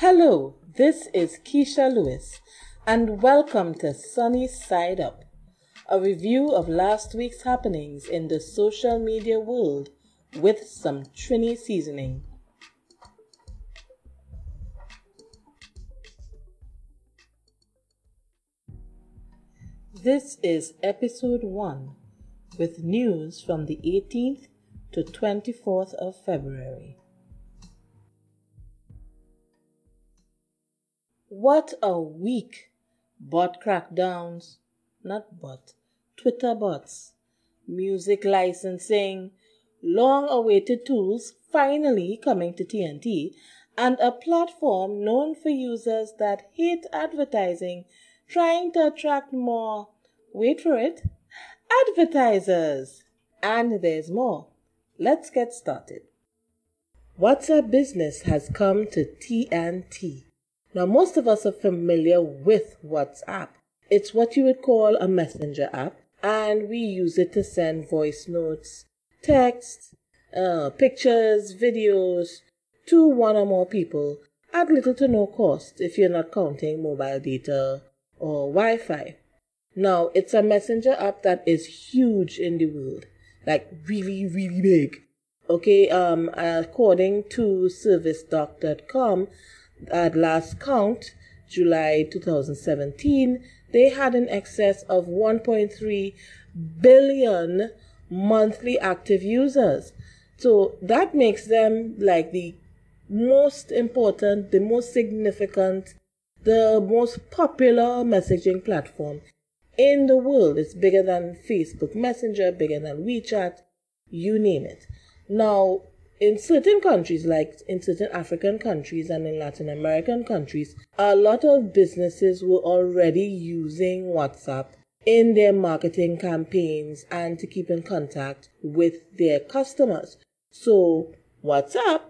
Hello, this is Keisha Lewis, and welcome to Sunny Side Up, a review of last week's happenings in the social media world with some Trini seasoning. This is episode 1 with news from the 18th to 24th of February. What a week! Bot crackdowns, not bot, Twitter bots, music licensing, long awaited tools finally coming to T&T, and a platform known for users that hate advertising trying to attract more, wait for it, advertisers. And there's more. Let's get started. WhatsApp Business has come to T&T. Now, most of us are familiar with WhatsApp. It's what you would call a messenger app, and we use it to send voice notes, text, uh, pictures, videos to one or more people at little to no cost if you're not counting mobile data or Wi Fi. Now, it's a messenger app that is huge in the world like really, really big. Okay, um, according to servicedoc.com, at last count, July 2017, they had an excess of 1.3 billion monthly active users. So that makes them like the most important, the most significant, the most popular messaging platform in the world. It's bigger than Facebook Messenger, bigger than WeChat, you name it. Now, in certain countries, like in certain African countries and in Latin American countries, a lot of businesses were already using WhatsApp in their marketing campaigns and to keep in contact with their customers. So, WhatsApp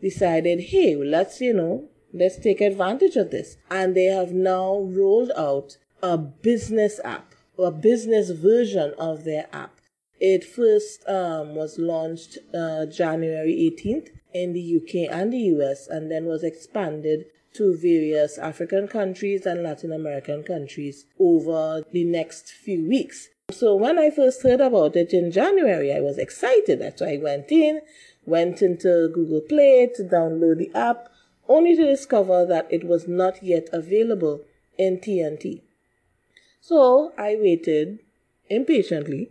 decided, hey, let's, you know, let's take advantage of this. And they have now rolled out a business app, a business version of their app. It first um, was launched uh, January 18th in the UK and the US and then was expanded to various African countries and Latin American countries over the next few weeks. So when I first heard about it in January, I was excited. That's why I went in, went into Google Play to download the app, only to discover that it was not yet available in T&T. So I waited impatiently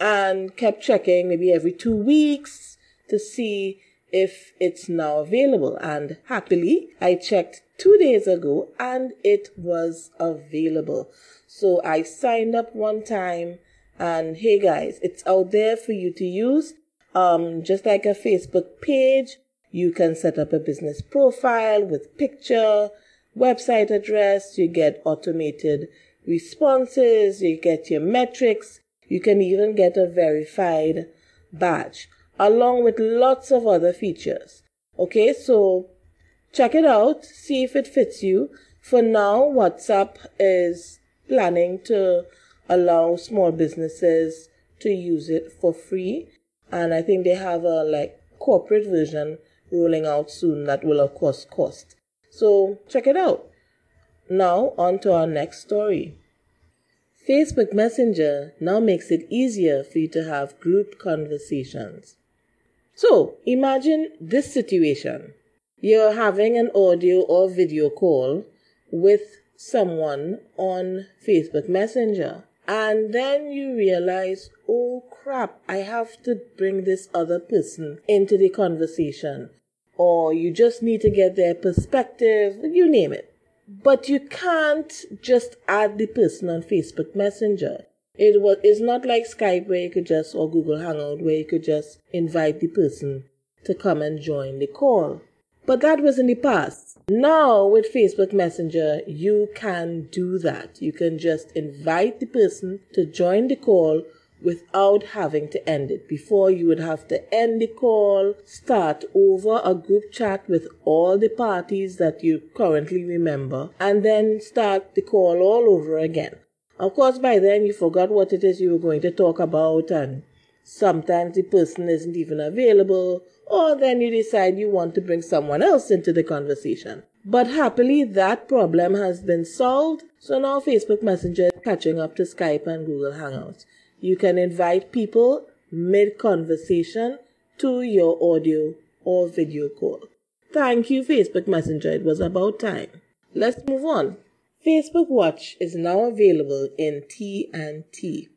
and kept checking maybe every two weeks to see if it's now available. And happily, I checked two days ago and it was available. So I signed up one time and hey guys, it's out there for you to use. Um, just like a Facebook page, you can set up a business profile with picture, website address, you get automated responses, you get your metrics, you can even get a verified badge along with lots of other features. Okay, so check it out, see if it fits you. For now, WhatsApp is planning to allow small businesses to use it for free. And I think they have a like corporate version rolling out soon that will of course cost. So check it out. Now, on to our next story. Facebook Messenger now makes it easier for you to have group conversations. So, imagine this situation. You're having an audio or video call with someone on Facebook Messenger, and then you realize, oh crap, I have to bring this other person into the conversation, or you just need to get their perspective, you name it. But you can't just add the person on Facebook Messenger. It was it's not like Skype where you could just or Google Hangout where you could just invite the person to come and join the call. But that was in the past. Now with Facebook Messenger, you can do that. You can just invite the person to join the call without having to end it. Before you would have to end the call, start over a group chat with all the parties that you currently remember, and then start the call all over again. Of course, by then you forgot what it is you were going to talk about, and sometimes the person isn't even available, or then you decide you want to bring someone else into the conversation. But happily, that problem has been solved. So now Facebook Messenger is catching up to Skype and Google Hangouts. You can invite people mid conversation to your audio or video call. Thank you, Facebook Messenger. It was about time. Let's move on. Facebook Watch is now available in T&T.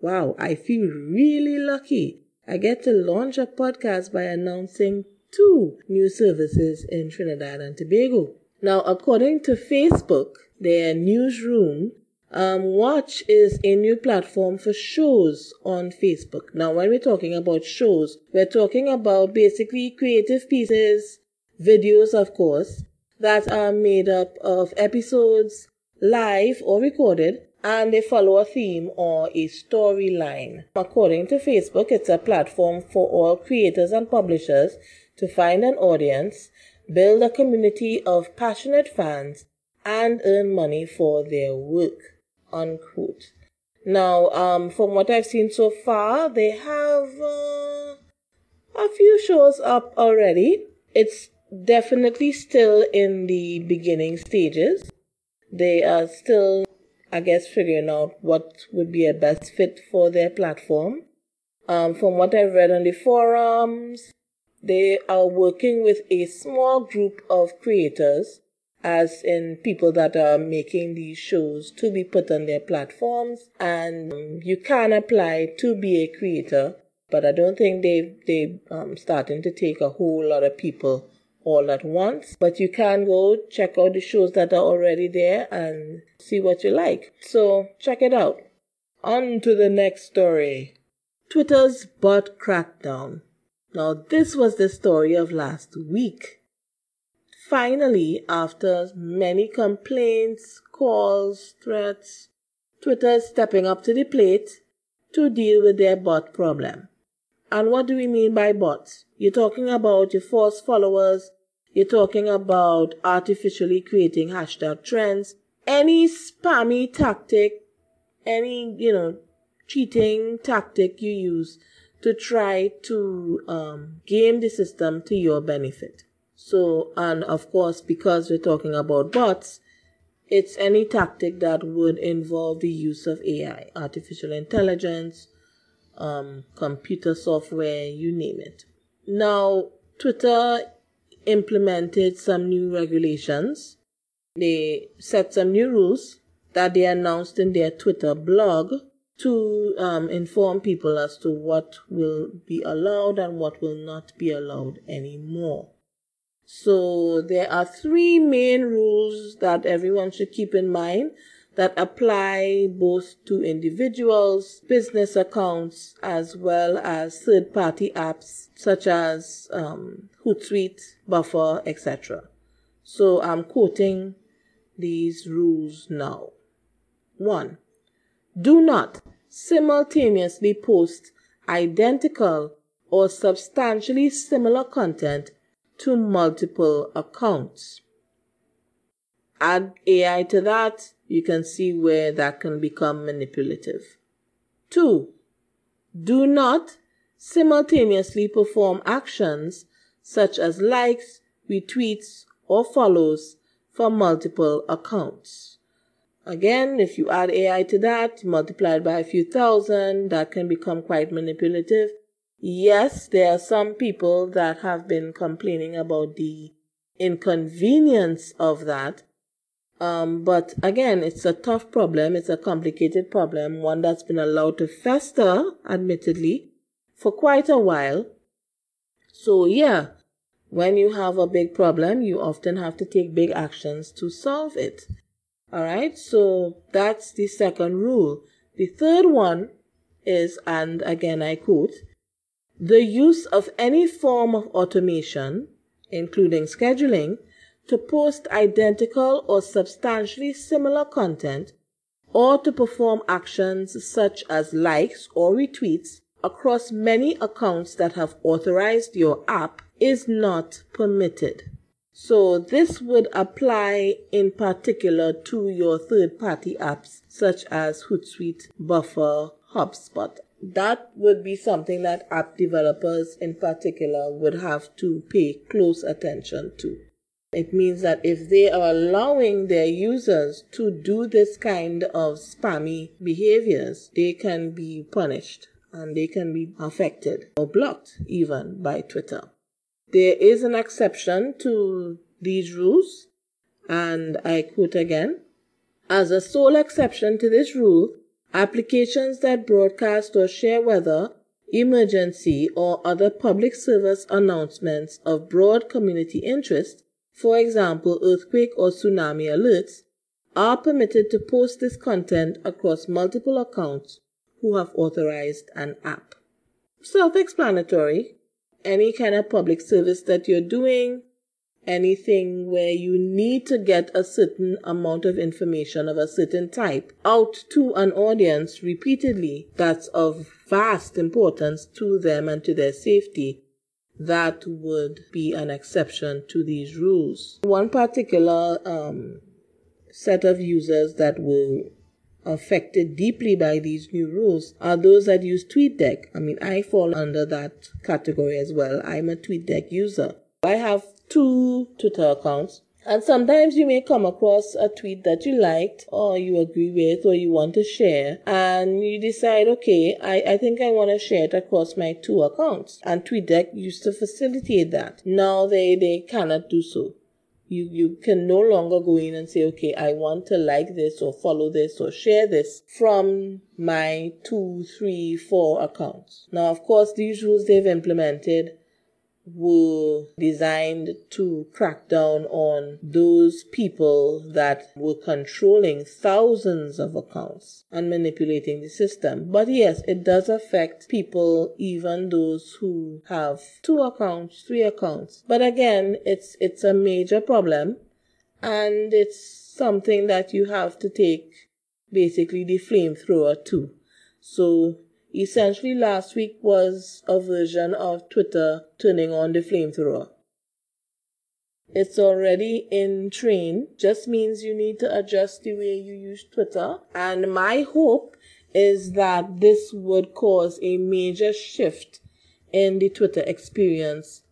Wow, I feel really lucky. I get to launch a podcast by announcing two new services in Trinidad and Tobago. Now, according to Facebook, their newsroom, um, Watch is a new platform for shows on Facebook. Now, when we're talking about shows, we're talking about basically creative pieces, videos, of course, that are made up of episodes, live or recorded, and they follow a theme or a storyline. According to Facebook, it's a platform for all creators and publishers to find an audience, build a community of passionate fans, and earn money for their work. Unquote. Now, um, from what I've seen so far, they have uh, a few shows up already. It's definitely still in the beginning stages. They are still, I guess, figuring out what would be a best fit for their platform. Um, from what I've read on the forums, they are working with a small group of creators, as in people that are making these shows to be put on their platforms. And you can apply to be a creator, but I don't think they they um starting to take a whole lot of people all at once. But you can go check out the shows that are already there and see what you like. So check it out. On to the next story. Twitter's bot crackdown. Now, this was the story of last week. Finally, after many complaints, calls, threats, Twitter is stepping up to the plate to deal with their bot problem. And what do we mean by bots? You're talking about your false followers, you're talking about artificially creating hashtag trends, any spammy tactic, any, you know, cheating tactic you use to try to um, game the system to your benefit. So, and of course, because we're talking about bots, it's any tactic that would involve the use of AI, artificial intelligence, um, computer software, you name it. Now, Twitter implemented some new regulations. They set some new rules that they announced in their Twitter blog to um, inform people as to what will be allowed and what will not be allowed anymore. So there are three main rules that everyone should keep in mind that apply both to individuals, business accounts, as well as third party apps such as um, Hootsuite, Buffer, etc. So I'm quoting these rules now. 1. Do not simultaneously post identical or substantially similar content to multiple accounts. Add AI to that, you can see where that can become manipulative. 2. Do not simultaneously perform actions such as likes, retweets, or follows for multiple accounts. Again, if you add AI to that, multiplied by a few thousand, that can become quite manipulative. Yes, there are some people that have been complaining about the inconvenience of that. Um, but again, it's a tough problem. It's a complicated problem, one that's been allowed to fester, admittedly, for quite a while. So yeah, when you have a big problem, you often have to take big actions to solve it. All right, so that's the second rule. The third one is, and again I quote, the use of any form of automation, including scheduling, to post identical or substantially similar content or to perform actions such as likes or retweets across many accounts that have authorized your app is not permitted. So this would apply in particular to your third party apps such as Hootsuite, Buffer, HubSpot. That would be something that app developers in particular would have to pay close attention to. It means that if they are allowing their users to do this kind of spammy behaviors, they can be punished and they can be affected or blocked even by Twitter. There is an exception to these rules, and I quote again As a sole exception to this rule, applications that broadcast or share weather, emergency, or other public service announcements of broad community interest for example, earthquake or tsunami alerts, are permitted to post this content across multiple accounts who have authorized an app. Self explanatory. Any kind of public service that you're doing, anything where you need to get a certain amount of information of a certain type out to an audience repeatedly that's of vast importance to them and to their safety that would be an exception to these rules. One particular um, set of users that were affected deeply by these new rules are those that use TweetDeck. I mean, I fall under that category as well. I'm a TweetDeck user. I have two Twitter accounts. And sometimes you may come across a tweet that you liked or you agree with or you want to share and you decide, okay, I, I think I want to share it across my two accounts. And TweetDeck used to facilitate that. Now they, they cannot do so. You, you can no longer go in and say, okay, I want to like this or follow this or share this from my two, three, four accounts. Now, of course, these rules they've implemented were designed to crack down on those people that were controlling thousands of accounts and manipulating the system. But yes, it does affect people, even those who have two accounts, three accounts. But again, it's, it's a major problem and it's something that you have to take basically the flamethrower to. So Essentially, last week was a version of Twitter turning on the flamethrower. It's already in train, just means you need to adjust the way you use Twitter. And my hope is that this would cause a major shift in the Twitter experience.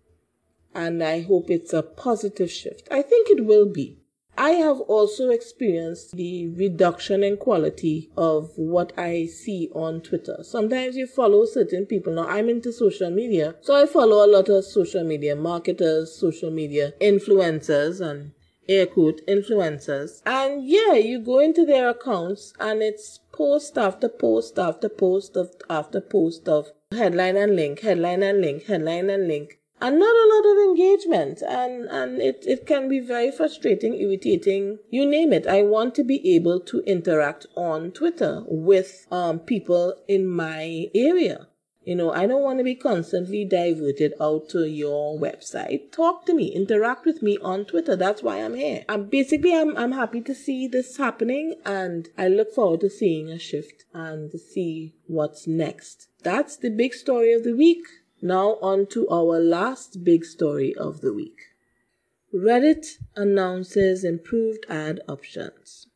And I hope it's a positive shift. I think it will be. I have also experienced the reduction in quality of what I see on Twitter. Sometimes you follow certain people. Now, I'm into social media, so I follow a lot of social media marketers, social media influencers, and air quote influencers. And yeah, you go into their accounts and it's post after post after post of after post of headline and link, headline and link, headline and link and not a lot of engagement. And and it, it can be very frustrating irritating. You name it. I want to be able to interact on twitter with um, people in my area. You know i don't want to be constantly diverted out to your website. Talk to me. Interact with me on twitter. That's why i'm here. I'm basically i'm, I'm happy to see this happening and i look forward to seeing a shift and to see what's next. That's the big story of the week now, on to our last big story of the week. Reddit announces improved ad options.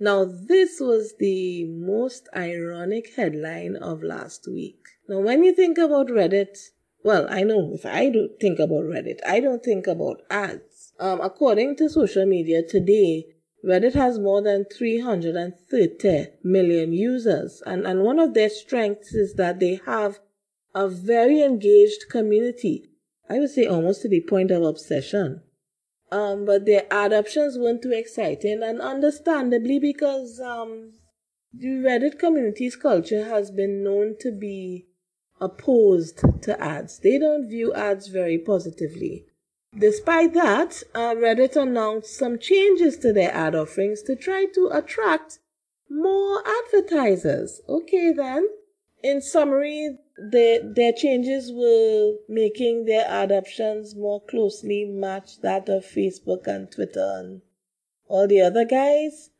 Now, this was the most ironic headline of last week. Now, when you think about Reddit, well, I know if I don't think about Reddit, I don't think about ads. Um, according to social media today, Reddit has more than 330 million users, and, and one of their strengths is that they have a very engaged community. I would say almost to the point of obsession. Um, but their ad options weren't too exciting, and understandably because um, the Reddit community's culture has been known to be opposed to ads. They don't view ads very positively. Despite that, uh, Reddit announced some changes to their ad offerings to try to attract more advertisers. Okay, then. In summary, the, their changes were making their ad options more closely match that of Facebook and Twitter and all the other guys.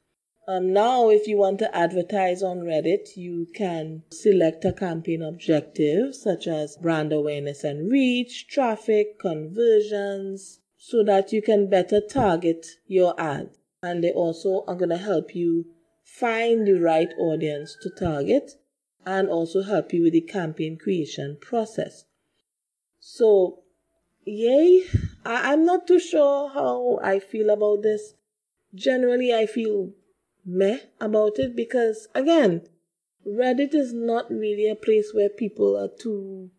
Um, now, if you want to advertise on Reddit, you can select a campaign objective such as brand awareness and reach, traffic, conversions, so that you can better target your ad. And they also are going to help you find the right audience to target and also help you with the campaign creation process. So yay. I- I'm not too sure how I feel about this. Generally, I feel meh about it because, again, Reddit is not really a place where people are too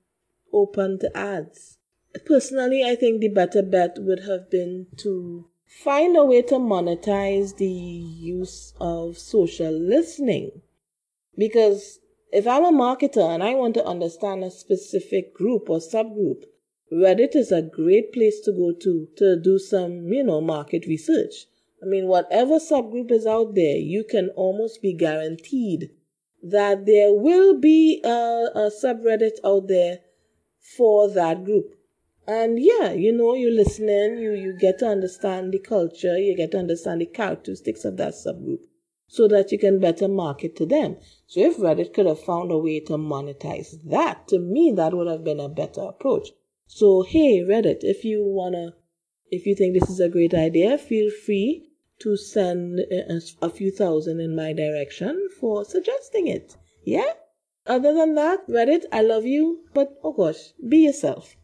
open to ads. Personally, I think the better bet would have been to find a way to monetize the use of social listening. Because if I'm a marketer and I want to understand a specific group or subgroup, Reddit is a great place to go to to do some, you know, market research. I mean, whatever subgroup is out there, you can almost be guaranteed that there will be a, a subreddit out there for that group. And yeah, you know, you listening, you, you get to understand the culture, you get to understand the characteristics of that subgroup so that you can better market to them. So if Reddit could have found a way to monetize that, to me, that would have been a better approach. So, hey, Reddit, if you wanna, if you think this is a great idea, feel free to send a, few thousand in my direction for suggesting it. Yeah? Other than that, Reddit, I love you, but oh gosh, be yourself.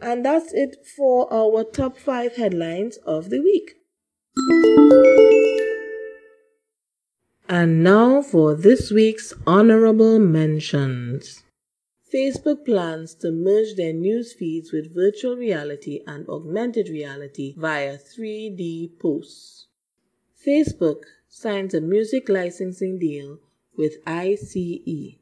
And that's it for our top five headlines of the week. And now for this week's honorable mentions. Facebook plans to merge their news feeds with virtual reality and augmented reality via 3D posts. Facebook signs a music licensing deal with ICE.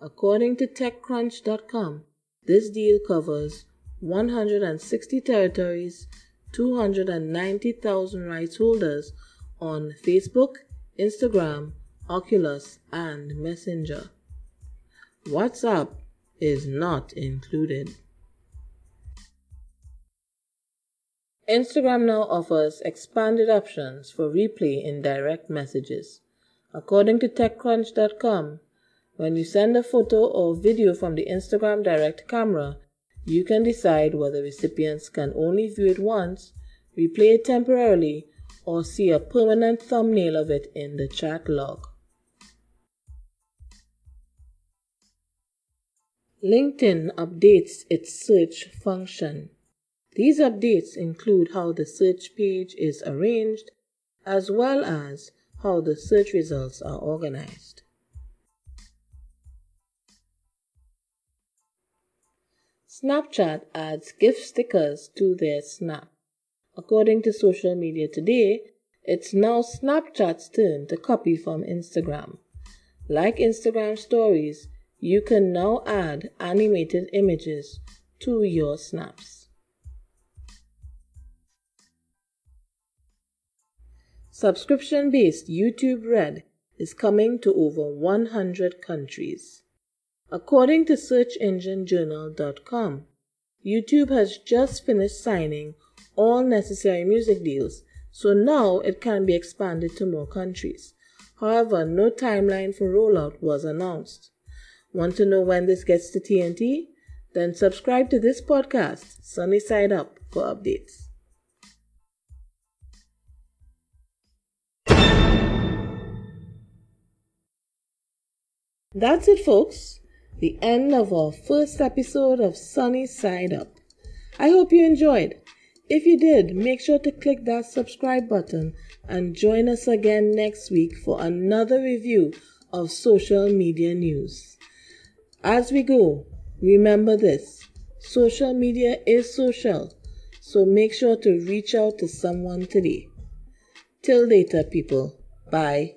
According to TechCrunch.com, this deal covers 160 territories, 290,000 rights holders on Facebook, Instagram, Oculus, and Messenger. WhatsApp is not included. Instagram now offers expanded options for replay in direct messages. According to TechCrunch.com, when you send a photo or video from the Instagram Direct camera, you can decide whether recipients can only view it once, replay it temporarily, or see a permanent thumbnail of it in the chat log. LinkedIn updates its search function. These updates include how the search page is arranged as well as how the search results are organized. Snapchat adds GIF stickers to their Snap. According to Social Media Today, it's now Snapchat's turn to copy from Instagram. Like Instagram stories, you can now add animated images to your snaps. Subscription based YouTube Red is coming to over 100 countries. According to SearchEngineJournal.com, YouTube has just finished signing all necessary music deals, so now it can be expanded to more countries. However, no timeline for rollout was announced. Want to know when this gets to T&T? Then subscribe to this podcast, Sunny Side Up, for updates. That's it, folks. The end of our first episode of Sunny Side Up. I hope you enjoyed. If you did, make sure to click that subscribe button and join us again next week for another review of social media news. As we go, remember this social media is social, so make sure to reach out to someone today. Till later, people. Bye.